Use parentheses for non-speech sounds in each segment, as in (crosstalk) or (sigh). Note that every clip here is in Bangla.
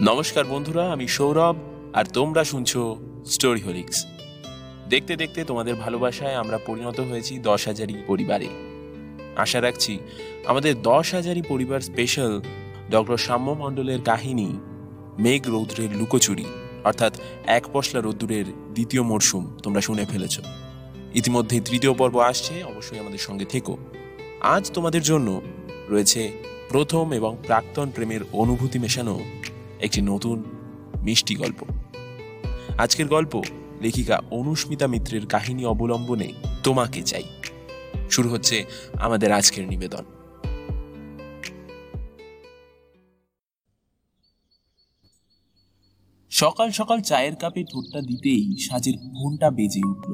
নমস্কার বন্ধুরা, আমি সৌরভ, আর তোমরা শুনছো স্টোরি হোলিক্স দেখতে দেখতে তোমাদের ভালোবাসায় আমরা পরিণত হয়েছি দশ হাজারি পরিবারে। আশা রাখছি আমাদের দশ হাজারি পরিবার স্পেশাল ডক্টর সাম্য মণ্ডলের কাহিনী, মেঘ রৌদ্রের লুকোচুরি, অর্থাৎ এক পশলা রোদ্দুরের দ্বিতীয় মরশুম তোমরা শুনে ফেলেছ। ইতিমধ্যে তৃতীয় পর্ব আসছে, অবশ্যই আমাদের সঙ্গে থেকো। আজ তোমাদের জন্য রয়েছে প্রথম এবং প্রাক্তন প্রেমের অনুভূতি মেশানো একটি নতুন মিষ্টি গল্প। আজকের গল্প লেখিকা অনুস্মিতা মিত্রের কাহিনী অবলম্বনে তোমাকে চাই। শুরু হচ্ছে আমাদের আজকের নিবেদন। সকাল সকাল চায়ের কাপে ঠোঁটটা দিতেই সাজের ফোনটা বেজে উঠল।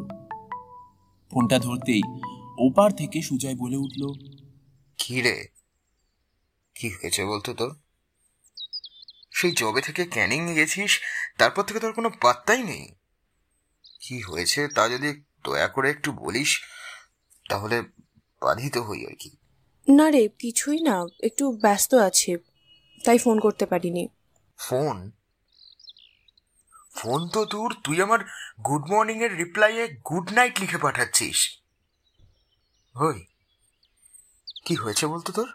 ফোনটা ধরতেই ওপার থেকে সুজয় বলে উঠল, কি রে? কি হয়েছে বলতো তোর? সেই জবে থেকে ক্যানিং গেছিস? তারপর থেকে তোর কোনো পাত্তাই নেই। কি হয়েছে তা যদি দয়া করে একটু বলিস তাহলে বাধিত হই আর কি। না রে কিছুই না একটু ব্যস্ত আছে তাই ফোন করতে পারিনি। ফোন? ফোন তো তোর তুই আমার গুড মর্নিং এর রিপ্লাইয়ে গুড নাইট লিখে পাঠাচ্ছিস। হই কি হয়েছে বলতো তোর?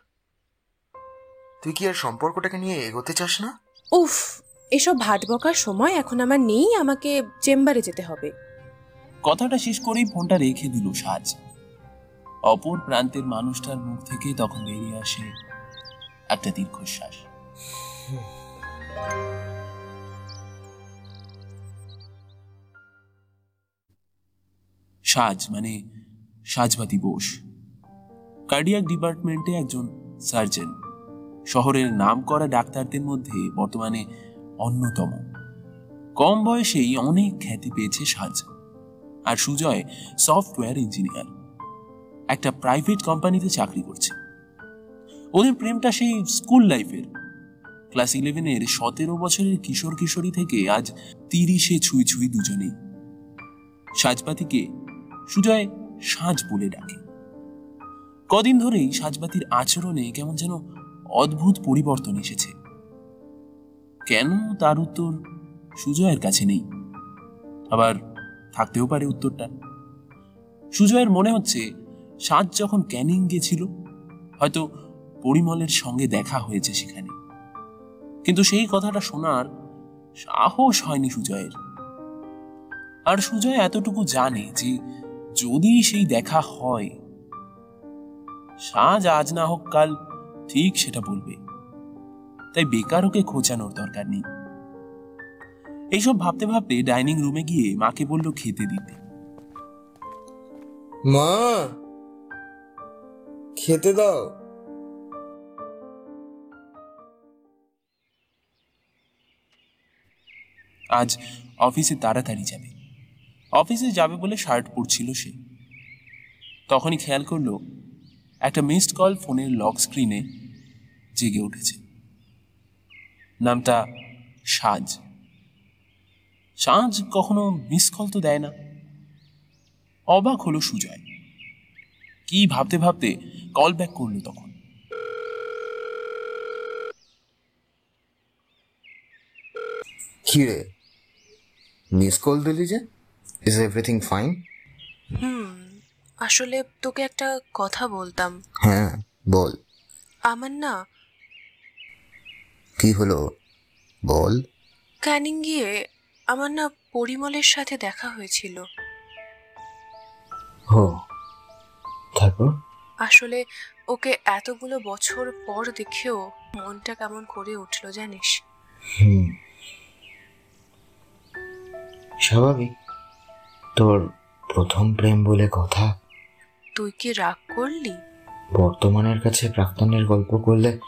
তুই কি আর সম্পর্কটাকে নিয়ে এগোতে চাস না? উফ, এসব ভাট বকার সময় এখন আমার নেই, আমাকে চেম্বারে যেতে হবে। কথাটা শেষ করেই ফোনটা রেখে দিল সাজ। অপর প্রান্তের মানুষটার মুখ থেকে তখন বেরিয়ে আসে একটা দীর্ঘশ্বাস। সাজ মানে সাজবাতি বোস। কার্ডিয়াক ডিপার্টমেন্টে একজন সার্জন। শহরের নাম করা ডাক্তারদের মধ্যে বর্তমানে অন্যতম। কম বয়সেই অনেক খ্যাতি পেয়েছে সাজ আর সুজয় সফটওয়্যার ইঞ্জিনিয়ার। একটা প্রাইভেট কোম্পানিতে চাকরি করছে। ওদের প্রেমটা সেই স্কুল লাইফের। ক্লাস ইলেভেনের সতেরো বছরের কিশোর কিশোরী থেকে আজ তিরিশে ছুঁই ছুঁই দুজনেই। সাজপাতিকে সুজয় সাজ বলে ডাকে। কদিন ধরেই সাজবাতির আচরণে কেমন যেন অদ্ভুত পরিবর্তন এসেছে। কেন তার উত্তর সুজয়ের কাছে নেই? আবার থাকতেও পারে উত্তরটা। সুজয়ের মনে হচ্ছে সাজ যখন ক্যানিং গেছিল, হয়তো পরিমলের সঙ্গে দেখা হয়েছে সেখানে। কিন্তু সেই কথাটা শোনার সাহস হয়নি সুজয়ের। আর সুজয় এতটুকু জানে যে যদি সেই দেখা হয়, সাজ আজ না হোক কাল ঠিক সেটা বলবে। তাই বেকার ওকে খোঁচানোর দরকার নেই। এইসব ভাবতে ভাবতে ডাইনিং রুমে গিয়ে মাকে বলল খেতে দিতে। মা! খেতে দাও। আজ অফিসে তাড়াতাড়ি যাবে। অফিসে যাবে বলে শার্ট পরছিল সে। তখনই খেয়াল করল একটা মিসড কল ফোনের লক স্ক্রিনে জেগে উঠেছে। নামটা সাজ। সাজ কখনো মিস কল তো দেয় না। অবাক হলো সুজয়। কি ভাবতে ভাবতে কল ব্যাক করল তখন? কি রে? মিস কল দিলি যে? ইজ এভরিথিং ফাইন হুম। আসলে তোকে একটা কথা বলতাম। হ্যাঁ বল। আমার না কি হলো? বল। ক্যানিং গিয়ে আমার না পরিমলের সাথে দেখা হয়েছিল। হো তারপর? আসলে ওকে এতগুলো বছর পর দেখেও মনটা কেমন করে উঠল জানিস? হুম। স্বাভাবিক। তোর প্রথম প্রেম বলে কথা? তুই কি রাগ করলি? বর্তমানের কাছে প্রাক্তনের গল্প করলে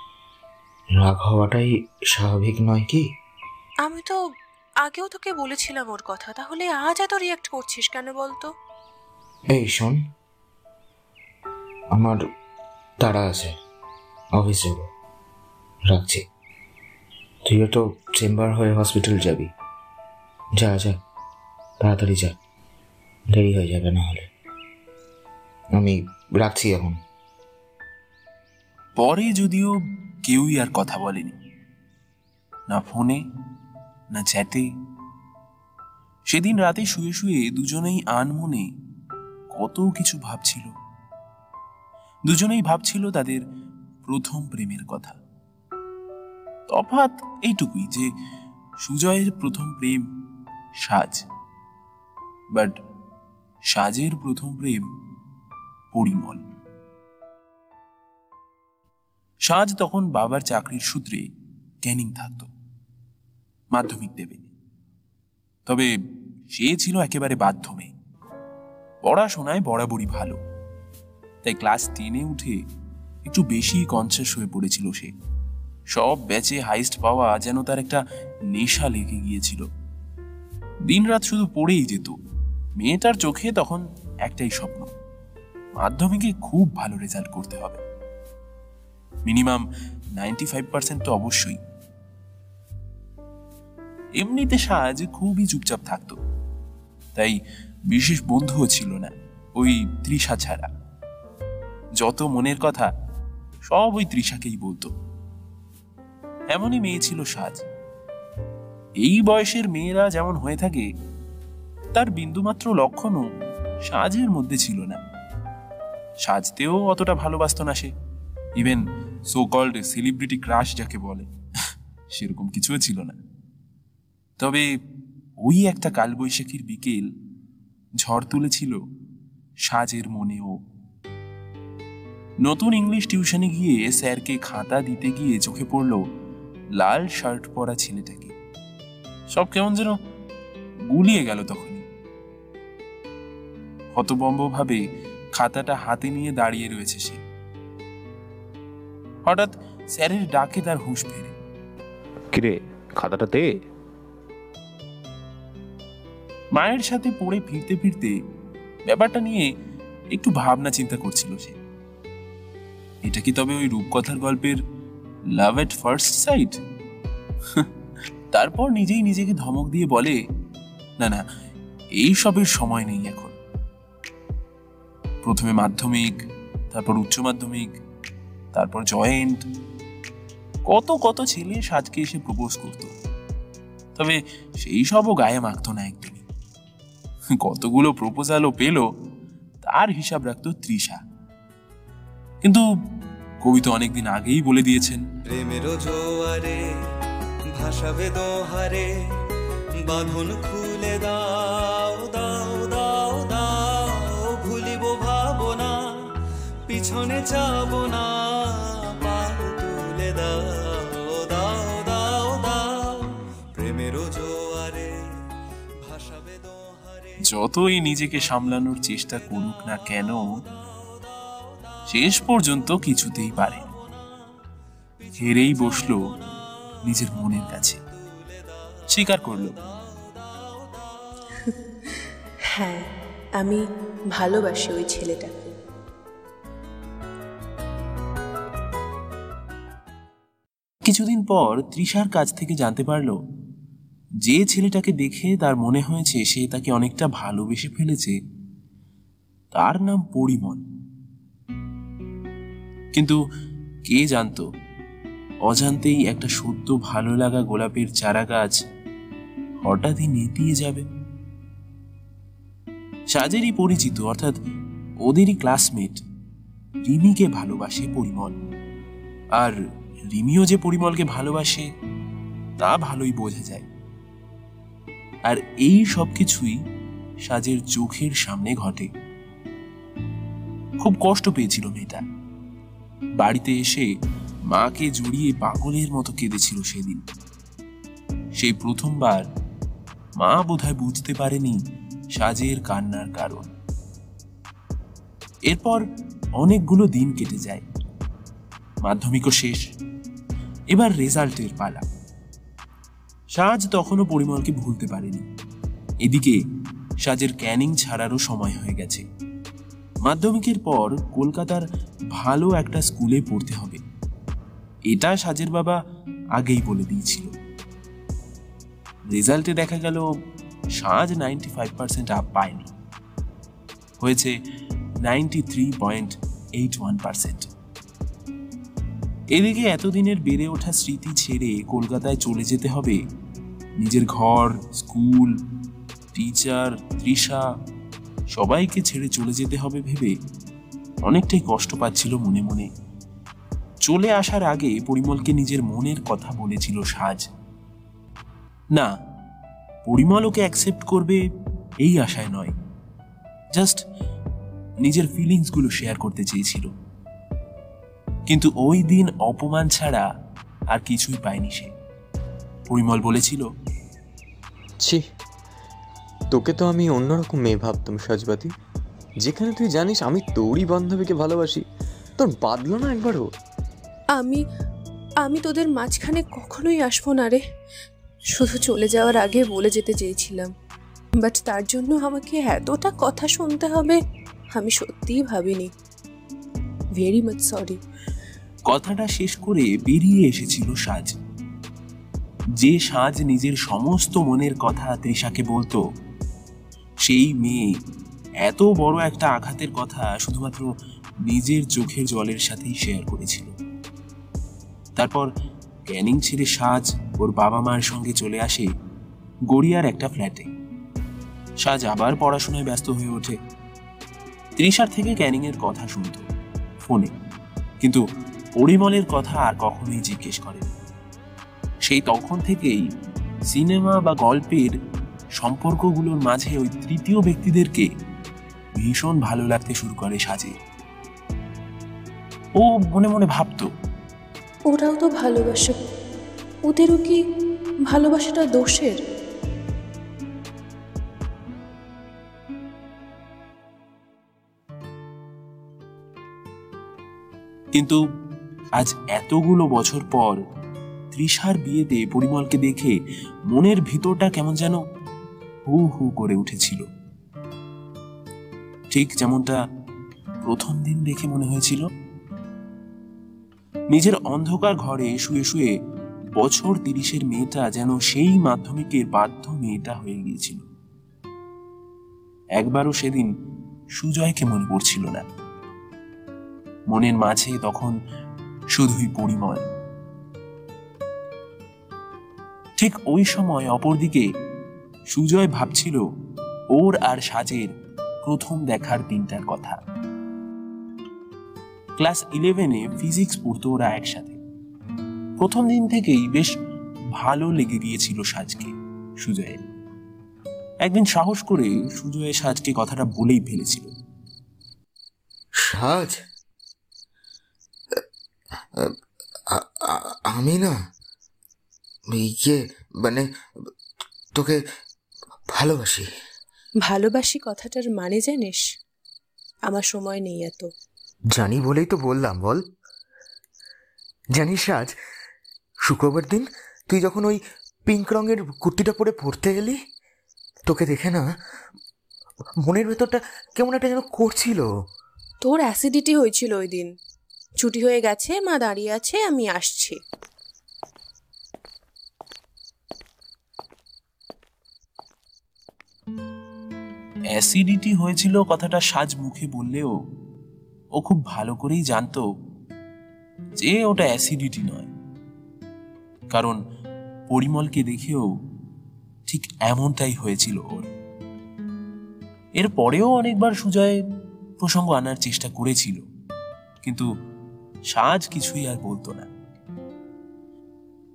রাগ হওয়াটাই স্বাভাবিক নয় কি? আমি তো আগেও তোকে বলেছিলাম ওর কথা তাহলে আজ এত রিয়াক্ট করছিস কেন বলতো? এই শোন আমার তাড়া আছে অফিস যাব রাখছি। তুইও তো চেম্বার হয়ে হসপিটাল যাবি। যা যা তাড়াতাড়ি যা দেরি হয়ে যাবে না হলে। আমি রাখছি এখন। পরে যদিও কেউই আর কথা বলেনি। না ফোনে, না চ্যাটে। সেদিন রাতে শুয়ে শুয়ে দুজনেই আনমনে কত কিছু ভাবছিল। দুজনেই ভাবছিল তাদের প্রথম প্রেমের কথা। তফাৎ এইটুকুই যে সুজয়ের প্রথম প্রেম সাজ। বাট সাজের প্রথম প্রেম পরিমল। সাজ তখন বাবার চাকরির সূত্রে ক্যানিং থাকত, মাধ্যমিক দেবে। তবে সে ছিল একেবারে বাধ্য মেয়ে। পড়াশোনায় বরাবরই ভালো। তাই ক্লাস টেনে উঠে একটু বেশি কনসিয়াস হয়ে পড়েছিল সে। সব ব্যাচে হাইস্ট পাওয়া যেন তার একটা নেশা লেগে গিয়েছিল। দিনরাত শুধু পড়েই যেত। মেয়েটার চোখে তখন একটাই স্বপ্ন। মাধ্যমিকে খুব ভালো রেজাল্ট করতে হবে। মিনিমাম নাইনটি ফাইভ পার্সেন্ট তো অবশ্যই। এমনিতে সাজ খুবই চুপচাপ থাকতো। তাই বিশেষ বন্ধুও ছিল না, ওই তৃষা ছাড়া। যত মনের কথা, সব ওই তৃষাকেই বলতো। এমনই মেয়ে ছিল সাজ। এই বয়সের মেয়েরা যেমন হয়ে থাকে, তার বিন্দুমাত্র লক্ষণও সাজের মধ্যে ছিল না। সাজতেও অতটা ভালোবাসত না সে। Even so called celebrity crush যাকে বলে, সেরকম কিছুও ছিল না। তবে ওই একটা কালবৈশাখীর বিকেল ঝড় তুলেছিল সাজের মনেও। নতুন ইংলিশ টিউশনে গিয়ে স্যারকে খাতা দিতে গিয়ে চোখে পড়ল লাল শার্ট পরা ছেলেটাকে। সব কেমন যেন গুলিয়ে গেল তখনই। হতবম্ব ভাবে খাতাটা হাতে নিয়ে দাঁড়িয়ে রয়েছে সে। হঠাৎ স্যারের ডাকে তার হুঁশ ফেরে। কিরে খাতাটা দে। মায়ের সাথে পড়ে ফিরতে ফিরতে ব্যাপারটা নিয়ে একটু ভাবনা চিন্তা করছিল সে। এটা কি তবে ওই রূপকথার গল্পের লাভ এট ফার্স্ট সাইট তারপর নিজেই নিজেকে ধমক দিয়ে বলে না না এই সবের সময় নেই এখন। প্রথমে মাধ্যমিক, তারপর উচ্চ মাধ্যমিক, তারপর জয়েন্ট কত কত ছেলে সাজকে এসে প্রপোজ করত। তবে সেই সবও গায়ে মাখতো না একদমই কতগুলো প্রপোজালও পেল, তার হিসাব রাখতো তৃষা। কিন্তু কবি তো অনেকদিন আগেই বলে দিয়েছেন প্রেমের জোয়ারে ভাসাবে দোহারে বাঁধন খুলে দাও। যাব না পাল তুলে দাও দাও দাও দাও। প্রেমের জোয়ারে ভাসাবে যতই নিজেকে সামলানোর চেষ্টা করুক না কেন শেষ পর্যন্ত কিছুতেই পারে হেরেই বসল নিজের মনের কাছে। স্বীকার করল। হ্যাঁ আমি ভালোবাসি ওই ছেলেটাকে। কিছুদিন পর তৃষার কাছ থেকে জানতে পারল, যে ছেলেটাকে দেখে তার মনে হয়েছে সে তাকে অনেকটা ভালোবেসে ফেলেছে। তার নাম পরিমল। কিন্তু কে জানতো, অজান্তেই একটা সদ্য ভালো লাগা গোলাপের চারা গাছ হঠাৎই নেতিয়ে যাবে। সাজেরই পরিচিত, অর্থাৎ ওদেরই ক্লাসমেট রিমিকে ভালোবাসে পরিমল। আর রিমিও যে পরিমলকে ভালোবাসে, তা ভালোই বোঝা যায়। আর এই সব কিছুই সাজের চোখের সামনে ঘটে। খুব কষ্ট পেয়েছিল মেয়েটা। বাড়িতে এসে মাকে জড়িয়ে পাগলের মতো কেঁদেছিল সেদিন। সেই প্রথমবার মা বোধহয় বুঝতে পারেনি সাজের কান্নার কারণ। এরপর অনেকগুলো দিন কেটে যায়। মাধ্যমিকও শেষ এবার রেজাল্টের পালা সাজ তখনও পরিমলকে ভুলতে পারেনি। এদিকে সাজের ক্যানিং ছাড়ারও সময় হয়ে গেছে। মাধ্যমিকের পর কলকাতার ভালো একটা স্কুলে পড়তে হবে। এটা সাজের বাবা আগেই বলে দিয়েছিল। রেজাল্টে দেখা গেল সাজ নাইনটি ফাইভ পার্সেন্ট আপ পায়নি। হয়েছে ninety three point eight one percent এদিকে এতদিনের বেড়ে ওঠা স্মৃতি ছেড়ে কলকাতায় চলে যেতে হবে। নিজের ঘর, স্কুল, টিচার, তৃষা, সবাইকে ছেড়ে চলে যেতে হবে ভেবে অনেকটাই কষ্ট পাচ্ছিল মনে মনে। চলে আসার আগে পরিমলকে নিজের মনের কথা বলেছিল সাজ। না, পরিমল ওকে অ্যাকসেপ্ট করবে এই আশায় নয়। জাস্ট নিজের ফিলিংসগুলো শেয়ার করতে চেয়েছিল। কিন্তু ওই দিন অপমান ছাড়া আর কিছুই পায়নি সে। পরিমল বলেছিল ছি তোকে তো আমি অন্যরকম মেয়ে ভাবতাম সাজবাতি। যেখানে তুই জানিস আমি তোরই বান্ধবীকে ভালোবাসি। তোর বাদলো না একবারও? আমি আমি তোদের মাঝখানে কখনোই আসব না রে। শুধু চলে যাওয়ার আগে বলে যেতে চেয়েছিলাম। বাট তার জন্য আমাকে এতটা কথা শুনতে হবে আমি সত্যিই ভাবিনি। ভেরি মাচ সরি কথাটা শেষ করে বেরিয়ে এসেছিল সাজ। যে সাজ নিজের সমস্ত মনের কথা তৃষাকে বলতো, সেই মেয়ে এত বড় একটা আঘাতের কথা শুধুমাত্র নিজের চোখের জলের সাথেই শেয়ার করেছিল। তারপর ক্যানিং ছেড়ে সাজ ওর বাবা মার সঙ্গে চলে আসে গড়িয়ার একটা ফ্ল্যাটে সাজ আবার পড়াশোনায় ব্যস্ত হয়ে ওঠে। তৃষার থেকে ক্যানিং এর কথা শুনতো, ফোনে। কিন্তু পরিমলের কথা আর কখনোই জিজ্ঞেস করে সেই তখন থেকেই সিনেমা বা গল্পের সম্পর্কগুলোর মাঝে ওই তৃতীয় ব্যক্তিদেরকে ভীষণ ভালো লাগতে শুরু করে সাজে। ও মনে মনে ভাবতো ওরাও তো ভালোবাসে। ওদেরও কি ভালোবাসাটা দোষের? কিন্তু আজ এতগুলো বছর পর তৃষার বিয়েতে পরিমলকে দেখে মনের ভিতরটা কেমন যেন হু হু করে উঠেছিল। ঠিক যেমনটা প্রথম দিন দেখে মনে হয়েছিল। নিজের অন্ধকার ঘরে শুয়ে শুয়ে বছর তিরিশের মেয়েটা যেন সেই মাধ্যমিকের বাধ্য মেয়েটা হয়ে গিয়েছিল। একবারও সেদিন সুজয়কে মনে পড়ছিল না। মনের মাঝে তখন শুধুই পরিমল। ঠিক ওই সময় অপরদিকে সুজয় ভাবছিল, ওর আর সাজের প্রথম দেখার দিনটার কথা। ক্লাস ইলেভেনে ফিজিক্স পড়তো ওরা একসাথে। প্রথম দিন থেকেই বেশ ভালো লেগে গিয়েছিল সাজকে, সুজয়ের। একদিন সাহস করে সুজয় সাজকে কথাটা বলেই ফেলেছিল। সাজ? আমি না ইয়ে মানে তোকে ভালোবাসি। ভালোবাসি কথাটার মানে জানিস? আমার সময় নেই এত। জানি বলেই তো বললাম বল। জানিস আজ শুক্রবার দিন তুই যখন ওই পিঙ্ক রঙের কুর্তিটা পরে পড়তে এলি তোকে দেখে না মনের ভেতরটা কেমন একটা যেন করছিল। তোর অ্যাসিডিটি হয়েছিল ওই দিন। ছুটি হয়ে গেছে, মা দাঁড়িয়ে আছে, আমি আসছি। অ্যাসিডিটি হয়েছিল কথাটা সাজ মুখে বললেও ও খুব ভালো করেই জানতো যে ওটা অ্যাসিডিটি নয়। কারণ পরিমলকে দেখেও ঠিক এমনটাই হয়েছিল ওর। এর পরেও অনেকবার সুজয় প্রসঙ্গ আনার চেষ্টা করেছিল, কিন্তু সাজ কিছুই আর বলতো না।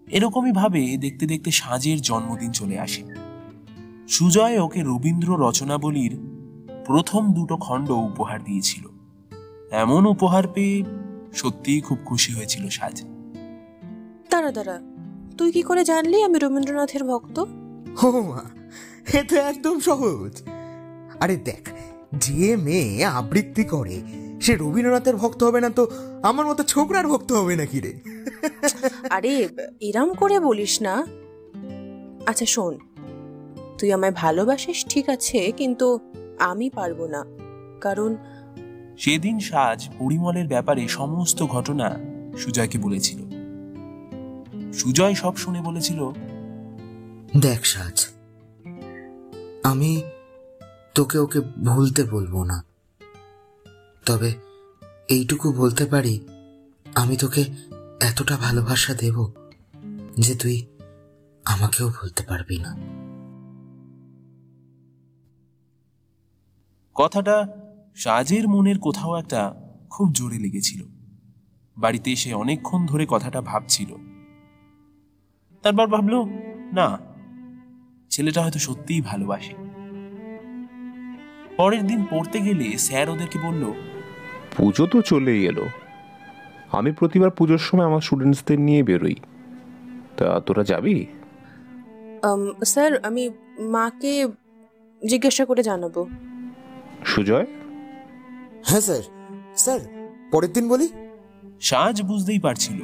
এরকমই ভাবে দেখতে দেখতে সাজের জন্মদিন চলে আসে। সুজয় ওকে রবীন্দ্র রচনাবলীর প্রথম দুটো খণ্ড উপহার দিয়েছিল। এমন উপহার পেয়ে সত্যিই খুব খুশি হয়েছিল সাজ। দাঁড়া দাঁড়া তুই কি করে জানলি আমি রবীন্দ্রনাথের ভক্ত? হো মা এ তো একদম সহজ। আরে দেখ যে মেয়ে আবৃত্তি করে সে রবীন্দ্রনাথের ভক্ত হবে না তো? আমার মতো ছোকরার ভক্ত হবে নাকি রে? আরে এরম করে বলিস না। আচ্ছা শোন। তুই আমায় ভালোবাসিস ঠিক আছে কিন্তু আমি পারব না। কারণ সেদিন সাজ পরিমলের ব্যাপারে সমস্ত ঘটনা সুজয়কে বলেছিল। সুজয় সব শুনে বলেছিল দেখ সাজ আমি তোকে ওকে ভুলতে বলব না। তবে এইটুকু বলতে পারি, আমি তোকে এতটা ভালোবাসা দেব যে তুই আমাকেও ভুলতে পারবি না। কথাটা সাজের মনের কোথাও একটা খুব জোরে লেগেছিল। বাড়িতে এসে অনেকক্ষণ ধরে কথাটা ভাবছিল। তারপর ভাবলো, না, ছেলেটা হয়তো সত্যিই ভালোবাসে। পরের দিন পড়তে গেলে স্যার ওদেরকে বলল পুজো তো চলেই এলো। আমি প্রতিবার পুজোর সময় আমার স্টুডেন্টসদের নিয়ে বেরোই। তা তোরা যাবি? স্যার আমি মাকে জিজ্ঞাসা করে জানাব। সুজয়? হ্যাঁ স্যার। স্যার পরের দিন বলি? সাজ বুঝতেই পারছিল।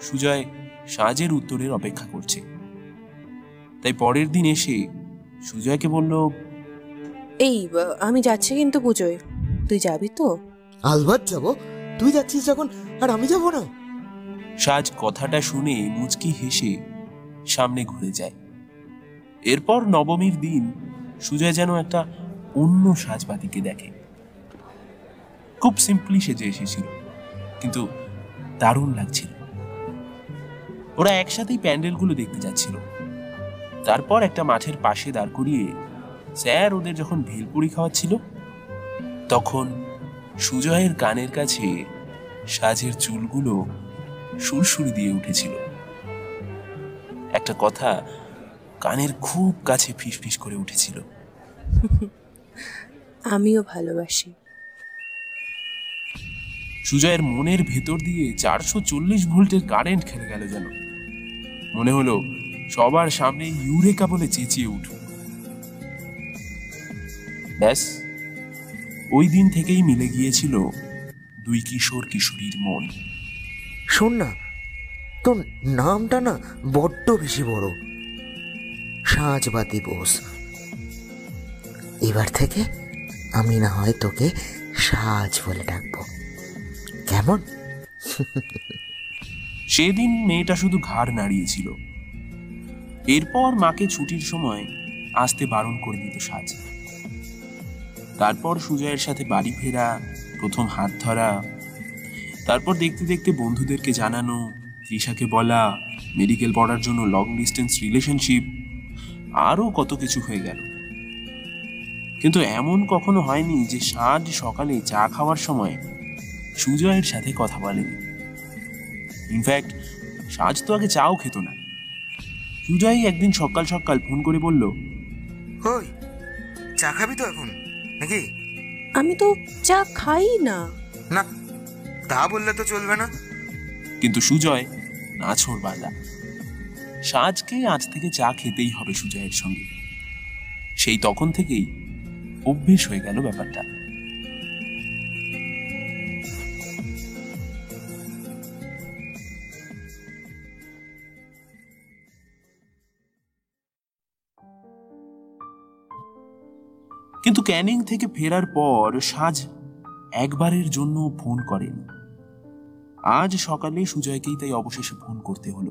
সুজয় সাজের উত্তরের অপেক্ষা করছে। তাই পরের দিন এসে সুজয়কে বলল এই আমি যাচ্ছি কিন্তু পুজোয়। তুই যাবি তো? আলবাত যাব? তুই যাচ্ছিস যখন আর আমি যাব না? সাজ কথাটা শুনে মুচকি হেসে সামনে ঘুরে যায়। এরপর নবমীর দিন সুজয় যেন একটা অন্য সাজবাতিকে দেখে। খুব সিম্পলি সেজে এসেছিল কিন্তু দারুণ লাগছিল। ওরা একসাথেই প্যান্ডেলগুলো দেখতে যাচ্ছিল। তারপর একটা মাঠের পাশে দাঁড় করিয়ে স্যার ওদের যখন ভেলপুরি খাওয়াচ্ছিল তখন সুজয়ের কানের কাছে সাজের চুলগুলো সুরসুরি দিয়ে উঠেছিল। একটা কথা কানের খুব কাছে ফিসফিস করে উঠেছিল। (laughs) আমিও ভালোবাসি। সুজয়ের মনের ভেতর দিয়ে চারশো চল্লিশ ভোল্টের কারেন্ট খেলে গেল যেন। মনে হলো সবার সামনে ইউরেকা বলে চেঁচিয়ে উঠল ব্যাস। ওই দিন থেকেই মিলে গিয়েছিল দুই কিশোর কিশোরীর মন। শোন না তোর নামটা না বড্ড বেশি বড়। সাজবাতি বোস। এবার থেকে আমি না হয় তোকে সাজ বলে ডাকবো। কেমন? সেদিন মেয়েটা শুধু ঘাড় নাড়িয়েছিল। এরপর মাকে ছুটির সময় আসতে বারণ করে দিত সাজ। তারপর সুজয়ের সাথে বাড়ি ফেরা, প্রথম হাত ধরা, তারপর দেখতে দেখতে বন্ধুদেরকে জানানো, তৃষাকে বলা, মেডিকেল পড়ার জন্য লং ডিস্টেন্স রিলেশনশিপ আরও কত কিছু হয়ে গেল। কিন্তু এমন কখনো হয়নি যে সাজ সকালে চা খাওয়ার সময় সুজয়ের সাথে কথা বলেনি। ইনফ্যাক্ট সাজ তো আগে চাও খেত না। সুজয় একদিন সকাল সকাল ফোন করে বলল, হই, চা খাবি তো এখন? নাকি? আমি তো চা খাই না। না তা বললে তো চলবে না। কিন্তু সুজয় না ছোড়বালা সাজকে আজ থেকে চা খেতেই হবে সুজয়ের সঙ্গে। সেই তখন থেকেই অভ্যেস হয়ে গেল ব্যাপারটা। কিন্তু ক্যানিং থেকে ফেরার পর সাজ একবারের জন্য ফোন করেন। আজ সকালে সুজয়কেই তাই অবশেষে ফোন করতে হলো।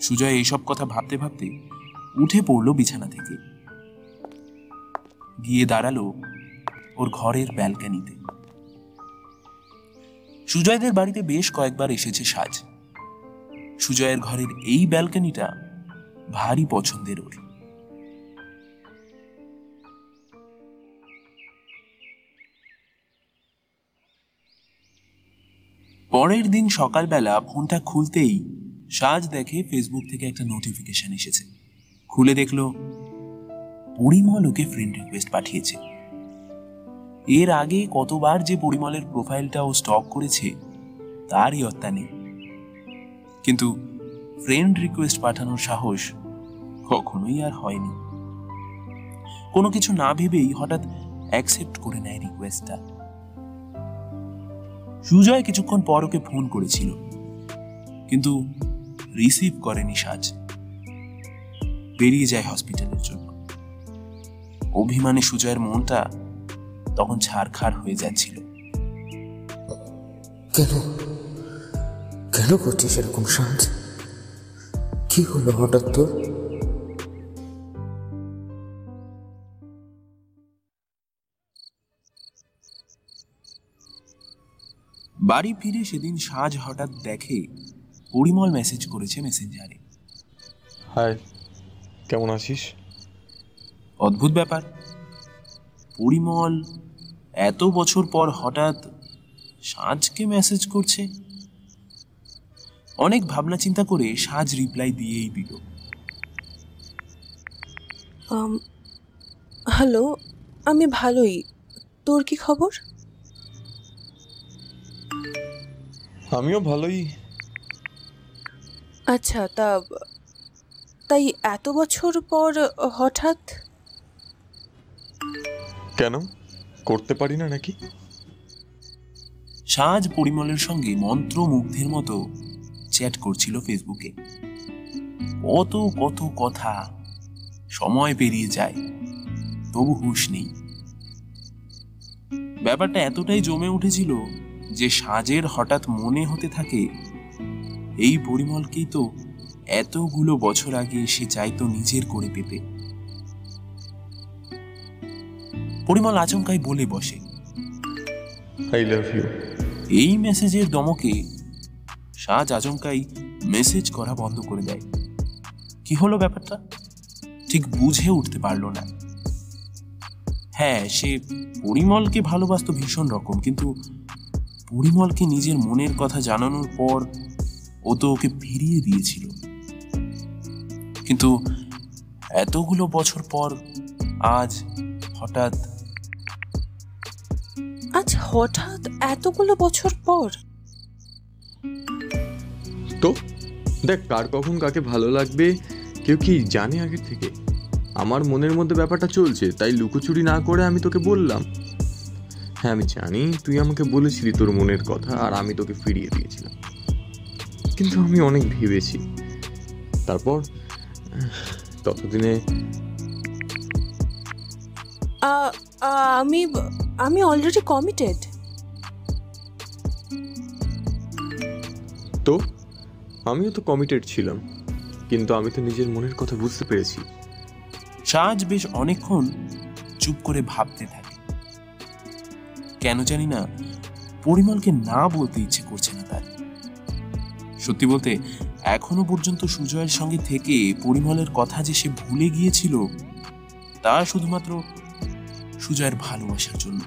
সুজয় এইসব কথা ভাবতে ভাবতে উঠে পড়ল বিছানা থেকে। গিয়ে দাঁড়াল ওর ঘরের ব্যালকানিতে। সুজয়দের বাড়িতে বেশ কয়েকবার এসেছে সাজ। সুজয়ের ঘরের এই ব্যালকানিটা ভারী পছন্দের ওর। পরের দিন সকালবেলা ফোনটা খুলতেই সাজ দেখে ফেসবুক থেকে একটা নোটিফিকেশন এসেছে। খুলে দেখল, পরিমল ওকে ফ্রেন্ড রিকোয়েস্ট পাঠিয়েছে। এর আগে কতবার যে পরিমলের প্রোফাইলটা ও স্টক করেছে, তারই অত্যা নেই। কিন্তু ফ্রেন্ড রিকোয়েস্ট পাঠানোর সাহস কখনোই আর হয়নি। কোনো কিছু না ভেবেই হঠাৎ অ্যাকসেপ্ট করে নেয় রিকোয়েস্টটা সুজয় কিছুক্ষণ পর ওকে ফোন করেছিল, কিন্তু রিসিভ করেনি সাজ। বেরিয়ে যায় হসপিটালের জন্য। অভিমানে সুজয়ের মনটা তখন ছাড়খাড় হয়ে যাচ্ছিল। কেন? কেন করছিস এরকম সাজ? কি হলো হঠাৎ তোর? বাড়ি ফিরে সেদিন সাজ হঠাৎ দেখে পরিমল মেসেজ করেছে মেসেঞ্জারে হাই কেমন আছিস? অদ্ভুত ব্যাপার। পরিমল এত বছর পর হঠাৎ সাজকে মেসেজ করছে। অনেক ভাবনা চিন্তা করে সাজ রিপ্লাই দিয়েই দিল। আম, হ্যালো আমি ভালোই। তোর কি খবর? আমিও ভালোই। আচ্ছা তা তাই এত বছর পর হঠাৎ? কেন? করতে পারি না নাকি? সাজ পরিমলের সঙ্গে মন্ত্রমুগ্ধের মতো চ্যাট করছিল ফেসবুকে। কত কত কথা সময় পেরিয়ে যায় তবু হুশ নেই। ব্যাপারটা এতটাই জমে উঠেছিল যে সাজের হঠাৎ মনে হতে থাকে এই পরিমলকেই তো এতগুলো বছর আগে সে চাইতো নিজের করে পেতে। পরিমল আচমকাই বলে বসে আই লাভ ইউ এই মেসেজের দমকে সাজ আচমকাই মেসেজ করা বন্ধ করে দেয়। কি হলো ব্যাপারটা? ঠিক বুঝে উঠতে পারল না। হ্যাঁ সে পরিমলকে ভালোবাসতো ভীষণ রকম কিন্তু পরিমলকে নিজের মনের কথা জানানোর পর ও তো ওকে ফিরিয়ে দিয়েছিল। কিন্তু এতগুলো বছর পর আজ হঠাৎ আজ হঠাৎ এতগুলো বছর পর? তো দেখ কার কখন কাকে ভালো লাগবে কেউ কি জানে আগের থেকে? আমার মনের মধ্যে ব্যাপারটা চলছে তাই লুকোচুরি না করে আমি তোকে বললাম। হ্যাঁ আমি জানি। তুই আমাকে বলেছিলি তোর মনের কথা আর আমি তোকে ফিরিয়ে দিয়েছিলাম। কিন্তু আমি অনেক ভেবেছি। তারপর ততদিনে আ, আ, আমি আমি অলরেডি কমিটেড তো? আমিও তো কমিটেড ছিলাম। কিন্তু আমি তো নিজের মনের কথা বুঝতে পেরেছি। সাজ বেশ অনেকক্ষণ চুপ করে ভাবতে থাকে। কেন জানি না পরিমলকে না বলতে ইচ্ছে করছে না তার। সত্যি বলতে এখনও পর্যন্ত সুজয়ের সঙ্গে থেকে পরিমলের কথা যে সে ভুলে গিয়েছিল তা শুধুমাত্র সুজয়ের ভালোবাসার জন্য।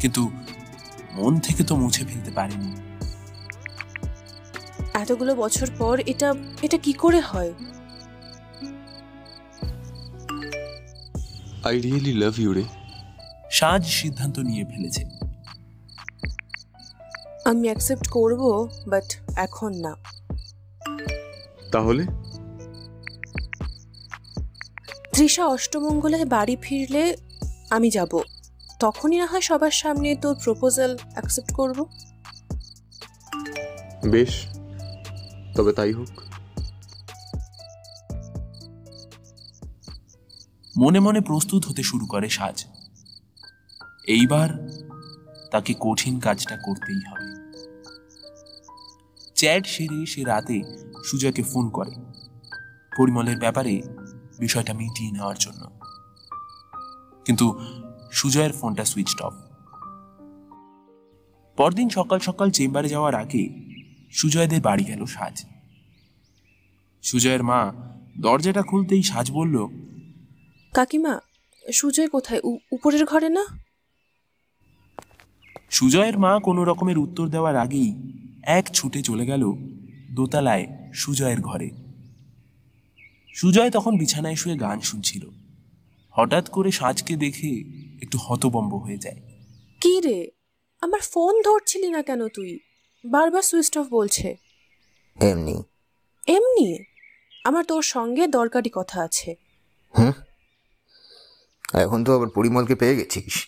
কিন্তু মন থেকে তো মুছে ফেলতে পারেনি। এতগুলো বছর পর এটা এটা কি করে হয়? আই রিয়েলি লাভ ইউ রে। সাজ সিদ্ধান্ত নিয়ে ফেলেছে। আমি অ্যাকসেপ্ট করব বাট এখন না। তাহলে? তৃষা অষ্টমঙ্গলে বাড়ি ফিরলে আমি যাব। তখনই না হয় সবার সামনে তোর প্রপোজাল অ্যাকসেপ্ট করব। বেশ তবে তাই হোক। মনে মনে প্রস্তুত হতে শুরু করে সাজ। এইবার তাকে কঠিন কাজটা করতেই হবে। চ্যাট সেরে সে রাতে সুজয়কে ফোন করে পরিমলের ব্যাপারে বিষয়টা মিটিয়ে নেওয়ার জন্য। কিন্তু সুজয়ের ফোনটা সুইচ অফ। পরদিন সকাল সকাল চেম্বারে যাওয়ার আগে সুজয়দের বাড়ি গেল সাজ। সুজয়ের মা দরজাটা খুলতেই সাজ বলল, কাকিমা, সুজয় কোথায়? উপরের ঘরে না? সুজয়ের মা কোনো রকমের উত্তর দেওয়ার আগেই এক ছুটে চলে গেল দোতলায় সুজয়ের ঘরে। সুজয় তখন বিছানায় শুয়ে গান শুনছিল। হঠাৎ করে সাজকে দেখে একটু হতবম্ব হয়ে যায়। কি রে? আমার ফোন ধরছিলি না কেন তুই? বারবার সুইচ অফ বলছে। এমনি। এমনি? আমার তোর সঙ্গে দরকারি কথা আছে। হুম? এখন তো আবার পরিমলকে পেয়ে গেছিস।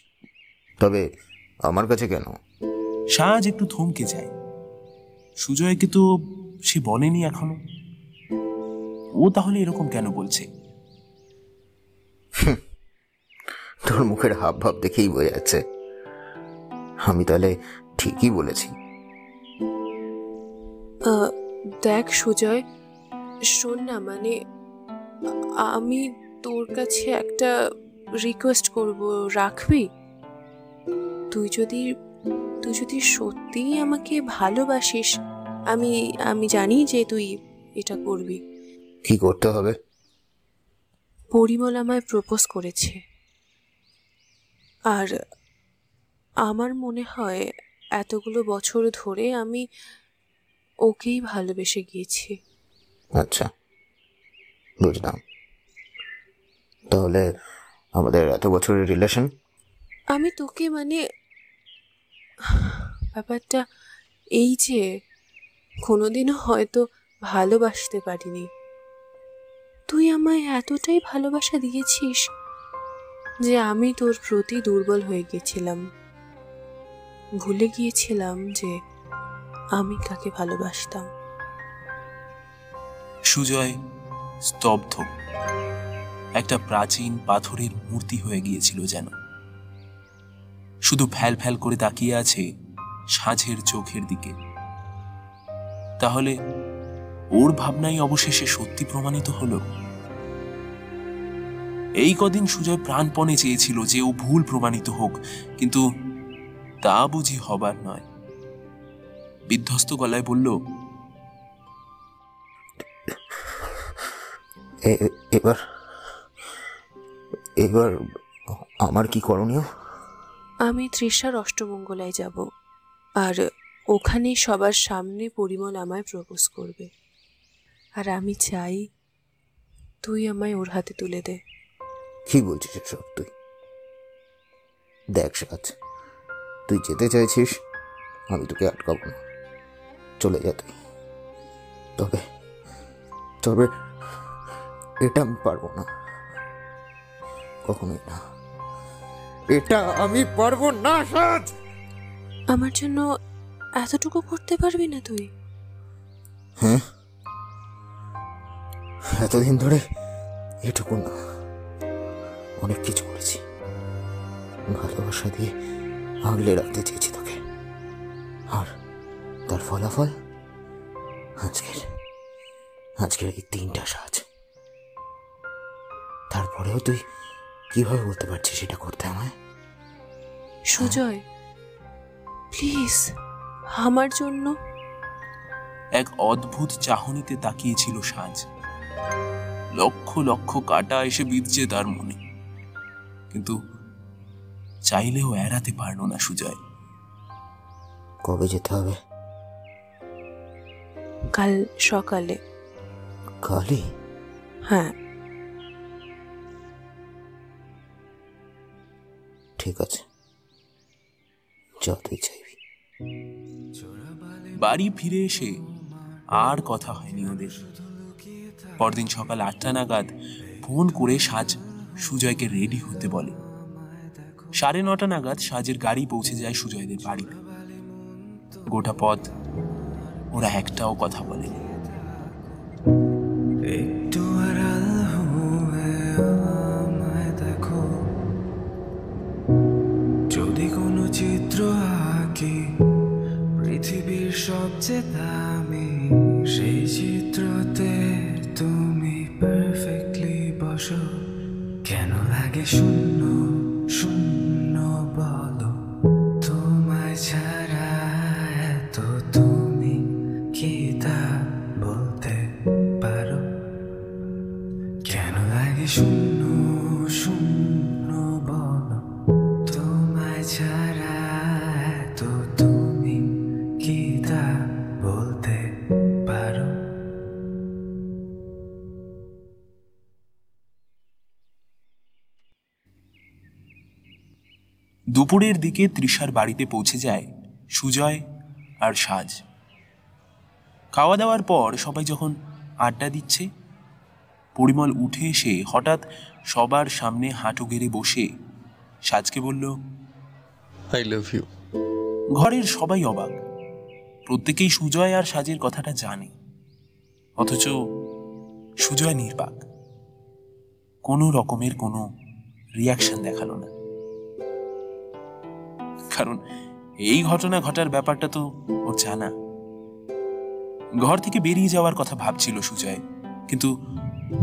তবে আমার কাছে কেন? সাজ একটু থমকে যায়। সুজয়কে তো সে বলেনি এখনও। ও তাহলে এরকম কেন বলছে? তোর মুখের হাব ভাব দেখেই বোঝা যাচ্ছে। আমি তাহলে ঠিকই বলেছি। দেখ সুজয় শোন না মানে আমি তোর কাছে একটা রিকোয়েস্ট করব রাখবি? তুই যদি তুই যদি সত্যিই আমাকে ভালোবাসিস আমি আমি জানি যে তুই এটা করবি। কি করতে হবে? পরিমল আমায় প্রপোজ করেছে। আর আমার মনে হয় এতগুলো বছর ধরে আমি ওকেই ভালোবেসে গিয়েছি। আচ্ছা বুঝলাম। তাহলে আমাদের এত বছরের রিলেশন আমি তোকে মানে ব্যাপারটা এই যে, কোনোদিনও হয়তো ভালোবাসতে পারিনি। তুই আমায় এতটাই ভালোবাসা দিয়েছিস যে আমি তোর প্রতি দুর্বল হয়ে গেছিলাম। ভুলে গিয়েছিলাম যে আমি কাকে ভালোবাসতাম। সুজয়, স্তব্ধ। একটা প্রাচীন পাথরের মূর্তি হয়ে গিয়েছিল যেন। শুধু ফ্যাল ফ্যাল করে তাকিয়ে আছে সাঁঝের চোখের দিকে। তাহলে ওর ভাবনাই অবশেষে সত্যি প্রমাণিত হলো? এই কদিন সুজয় প্রাণপণে চেয়েছিল যে ও ভুল প্রমাণিত হোক, কিন্তু তা বুঝি হবার নয়। বিধ্বস্ত গলায় বলল এবার এবার আমার কি করণীয়? আমি তৃষার অষ্টমঙ্গলায় যাব, আর ওখানে সবার সামনে পরিমল আমায় প্রপোজ করবে। আর আমি চাই তুই আমায় ওর হাতে তুলে দে। কি বলছিস এসব তুই? দেখ সাজ, তুই যেতে চাইছিস, আমি তোকে আটকাবো না। চলে যা তুই। তবে তবে এটা আমি পারব না। কখনোই না। এটা আমি পারব না সাজ। আমার জন্য এতটুকু করতে পারবি না তুই। হ্যাঁ? এতদিন ধরে এটুকু না অনেক কিছু করেছি। ভালোবাসা দিয়ে আগলে রাখতে চেয়েছি তোকে। আর তার ফলাফল আজকের আজকের এই তিনটা সাজ। তারপরেও তুই কীভাবে বলতে পারছি সেটা করতে আমায়? সুজয় প্লিজ আমার জন্য। এক অদ্ভুত চাহনিতে তাকিয়েছিল সাজ। লক্ষ লক্ষ কাটা এসে বিঁধছে তার মনে। কিন্তু চাইলেও এড়াতে পারল না সুজয়। কবে যেতে হবে? কাল সকালে। কালই? হ্যাঁ। ঠিক আছে। যা তুই চাইবি বাড়ি ফিরে এসে আর কথা হয়নি ওদের। পরদিন সকাল আটটা নাগাদ ফোন করে সাজ সুজয়কে রেডি হতে বলে। সাড়ে নটা নাগাদ সাজের গাড়ি পৌঁছে যায় সুজয়দের বাড়িতে। গোটা পথ ওরা একটাও কথা বলেনি। দুপুরের দিকে তৃষার বাড়িতে পৌঁছে যায় সুজয় আর সাজ। খাওয়া দাওয়ার পর সবাই যখন আড্ডা দিচ্ছে পরিমল উঠে এসে হঠাৎ সবার সামনে হাঁটু গেড়ে বসে সাজকে বলল আই লাভ ইউ ঘরের সবাই অবাক। প্রত্যেকেই সুজয় আর সাজের কথাটা জানে অথচ সুজয় নির্বাক। কোনো রকমের কোনো রিয়াকশন দেখাল না। কারণ এই ঘটনা ঘটার ব্যাপারটা তো ওর জানা। ঘর থেকে বেরিয়ে যাওয়ার কথা ভাবছিল সুজয় কিন্তু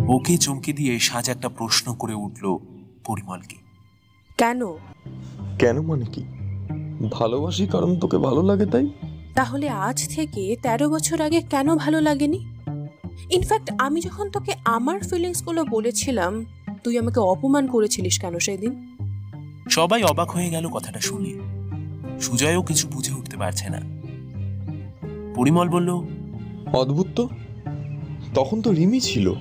ওকে চমকে দিয়ে সাজ একটা প্রশ্ন করে উঠল পরিমলকে। কেন? কেন মানে কি? ভালোবাসি কারণ তোকে ভালো লাগে তাই? তাহলে আজ থেকে তেরো বছর আগে কেন ভালো লাগেনি? ইনফ্যাক্ট আমি যখন তোকে আমার ফিলিংসগুলো বলেছিলাম তুই আমাকে অপমান করেছিলিস কেন সেদিন? সবাই অবাক হয়ে গেল কথাটা শুনে। সুজয়ও কিছু বুঝে উঠতে পারছে না। পরিমল বলল অদ্ভুত তো। তখন তো রিমি ছিল।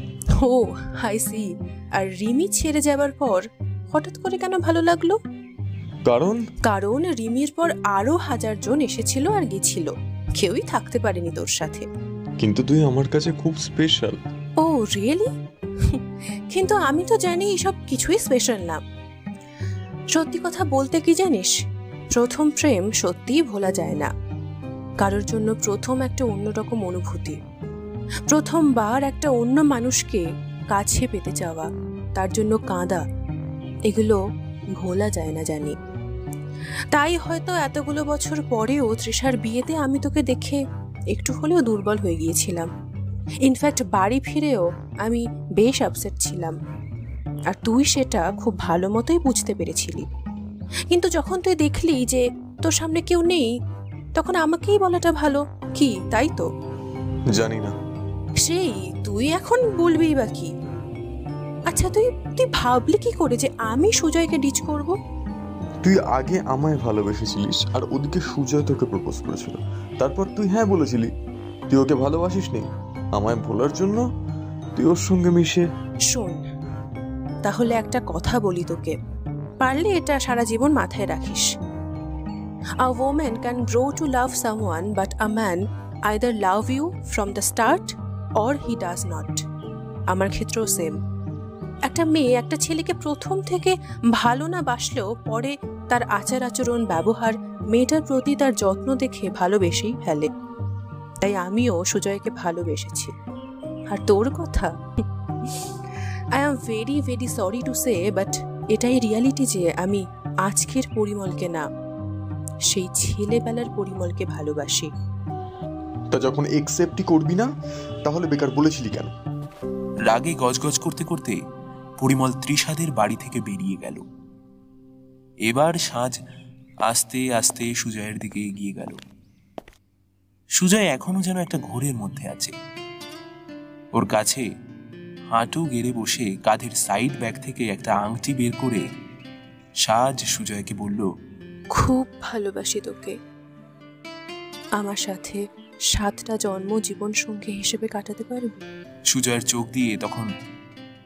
ও হাই সি আর রিমি ছেড়ে যাবার পর হঠাৎ করে কেন ভালো লাগল? কারণ? কারণ রিমির পর আরও হাজার জন এসেছিল আর গেছিল। কেউই থাকতে পারেনি তোর সাথে। কিন্তু তুই আমার কাছে খুব স্পেশাল ও রিয়েলি কিন্তু আমি তো জানি এসব কিছুই স্পেশাল না। সত্যি কথা বলতে কি জানিস? প্রথম প্রেম সত্যিই ভোলা যায় না। কারোর জন্য প্রথম একটা অন্যরকম অনুভূতি। প্রথমবার একটা অন্য মানুষকে কাছে পেতে চাওয়া, তার জন্য কাঁদা, এগুলো ভোলা যায় না জানি। তাই হয়তো এতগুলো বছর পরেও তৃষার বিয়েতে আমি তোকে দেখে একটু হলেও দুর্বল হয়ে গিয়েছিলাম। ইনফ্যাক্ট বাড়ি ফিরেও আমি বেশ আপসেট ছিলাম। আর তুই সেটা খুব ভালো মতোই বুঝতে পেরেছিলি। কিন্তু যখন তুই দেখলি যে তোর সামনে কেউ নেই তখন আমাকেই বলাটা ভালো। কি তাই তো? জানি না। সেই তুই এখন বলবি বা কি? আচ্ছা তুই তুই ভাবলি কি করে যে আমি সুজয়কে ডিচ করব? তুই আগে আমায় ভালোবেসেছিলিস আর ওদিকে সুজয় তোকে প্রপোজ করেছিল। তারপর তুই হ্যাঁ বলেছিলি তুই ওকে ভালোবাসিস নি আমায় ভোলার জন্য তুই ওর সঙ্গে মিশে। শোন তাহলে একটা কথা বলি তোকে। পারলে এটা সারা জীবন মাথায় রাখিস। A woman can grow to love someone but a man either love you from the start or he does not আমার ক্ষেত্রেও সেম একটা মেয়ে একটা ছেলেকে প্রথম থেকে ভালো না বাসলেও পরে তার আচার আচরণ, ব্যবহার মেয়েটার প্রতি তার যত্ন দেখে ভালোবেসেই ফেলে। তাই আমিও সুজয়কে ভালোবেসেছি। আর তোর কথা? I am very very sorry to say but এটাই রিয়ালিটি যে আমি আজকের পরিমলকে না সেই ছেলেবেলার পরিমলকে ভালোবাসি। তা যখন একসেপ্টই করবি না তাহলে বেকার বলেছিলি কেন? রাগে গজগজ করতে করতে পরিমল ত্রিষাদের বাড়ি থেকে বেরিয়ে গেল। এবার সাজ আস্তে আস্তে সুজয়ের দিকে এগিয়ে গেল। সুজয় এখনও যেন একটা ঘোরের মধ্যে আছে। ওর কাছে হাঁটু গেড়ে বসে কাঁধের সাইড ব্যাগ থেকে একটা আংটি বের করে সাজ সুজয়কে বলল খুব ভালোবাসি তোকে। আমার সাথে সাতটা জন্ম জীবন সঙ্গী হিসেবে কাটাতে পারবি? সুজয়ের চোখ দিয়ে তখন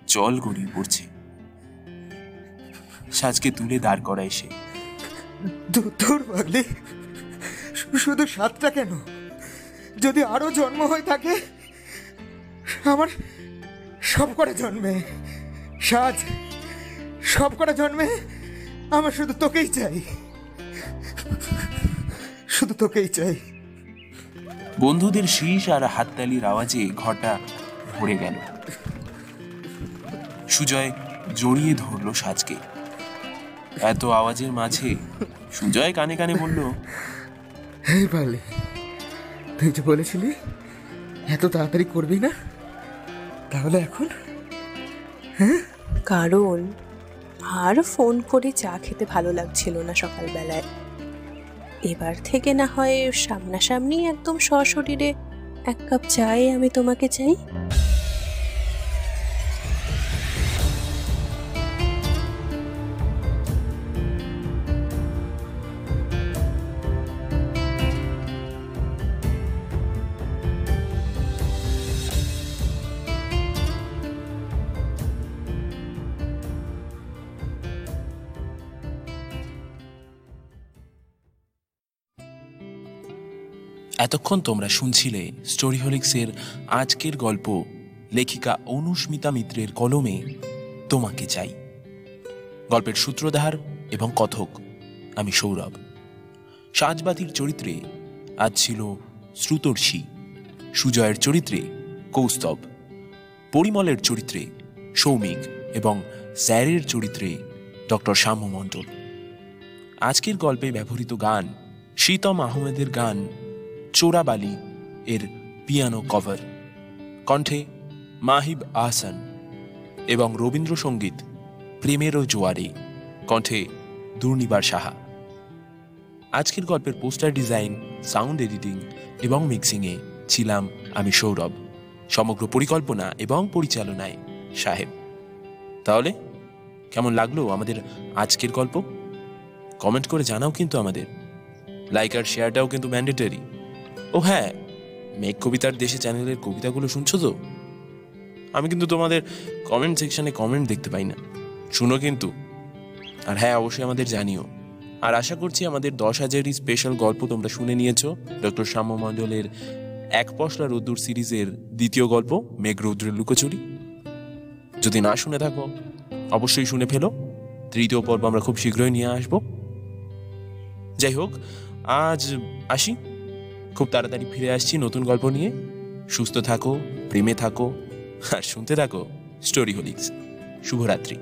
জল গড়িয়ে পড়ছে। সাজকে তুলে দাঁড় করায় সে। দূর পাগলি। শুধু সাতটা কেন? যদি আরও জন্ম হয়ে থাকে আমার সব করে জন্মে। সাজ সব করে জন্মে। আমার শুধু তোকেই চাই। শুধু তোকেই চাই। বন্ধুদের শীষ আর হাততালির আওয়াজে ঘরটা ভরে গেল। সুজয় জড়িয়ে ধরল সাজকে। এত আওয়াজের মাঝে সুজয় কানে কানে বলল হে পাগলি তুই যে বলেছিলি এত তাড়াতাড়ি করবি না? তাহলে এখন? হ্যাঁ কারণ, আর ফোন করে চা খেতে ভালো লাগছিল না সকালবেলায়। এবার থেকে না হয় সামনাসামনি একদম সশরীরে এক কাপ চায়ে আমি তোমাকে চাই। এতক্ষণ তোমরা শুনছিলে স্টোরিহলিক্সের আজকের গল্প লেখিকা অনুস্মিতা মিত্রের কলমে তোমাকে চাই। গল্পের সূত্রধার এবং কথক আমি সৌরভ। সাজবাতির চরিত্রে আজ ছিল শ্রুতর্ষি, সুজয়ের চরিত্রে কৌস্তব, পরিমলের চরিত্রে সৌমিক এবং স্যারের চরিত্রে ডক্টর শ্যাম মণ্ডল আজকের গল্পে ব্যবহৃত গান শীতম আহমেদের গান চোরাবালি এর পিয়ানো কভার। কণ্ঠে মাহিব আহসান এবং রবীন্দ্রসঙ্গীত প্রেমেরও জোয়ারে। কণ্ঠে দুর্নিবার সাহা। আজকের গল্পের পোস্টার ডিজাইন, সাউন্ড এডিটিং এবং মিক্সিংয়ে ছিলাম আমি সৌরভ। সমগ্র পরিকল্পনা এবং পরিচালনায় সাহেব। তাহলে, কেমন লাগল আমাদের আজকের গল্প? কমেন্ট করে জানাও কিন্তু আমাদের। লাইক আর শেয়ারটাও কিন্তু ম্যান্ডেটরি। ও হ্যাঁ মেঘ কবিতার দেশে চ্যানেলের কবিতাগুলো শুনছো তো? আমি কিন্তু তোমাদের কমেন্ট সেকশনে কমেন্ট দেখতে পাই না। শুনো কিন্তু। আর হ্যাঁ অবশ্যই আমাদের জানিও। আর আশা করছি আমাদের দশ হাজারই স্পেশাল গল্প তোমরা শুনে নিয়েছো। ডক্টর শ্যাম মণ্ডলের এক পশলা রোদ্দুর সিরিজের দ্বিতীয় গল্প, মেঘ রৌদ্রের লুকোচুরি। যদি না শুনে থাকো, অবশ্যই শুনে ফেলো। তৃতীয় পর্ব আমরা খুব শীঘ্রই নিয়ে আসব। যাই হোক, আজ আসি। খুব তাড়াতাড়ি ফিরে আসছি নতুন গল্প নিয়ে। সুস্থ থাকো, প্রেমে থাকো, আর শুনতে থাকো স্টোরি হোলিক্স শুভরাত্রি।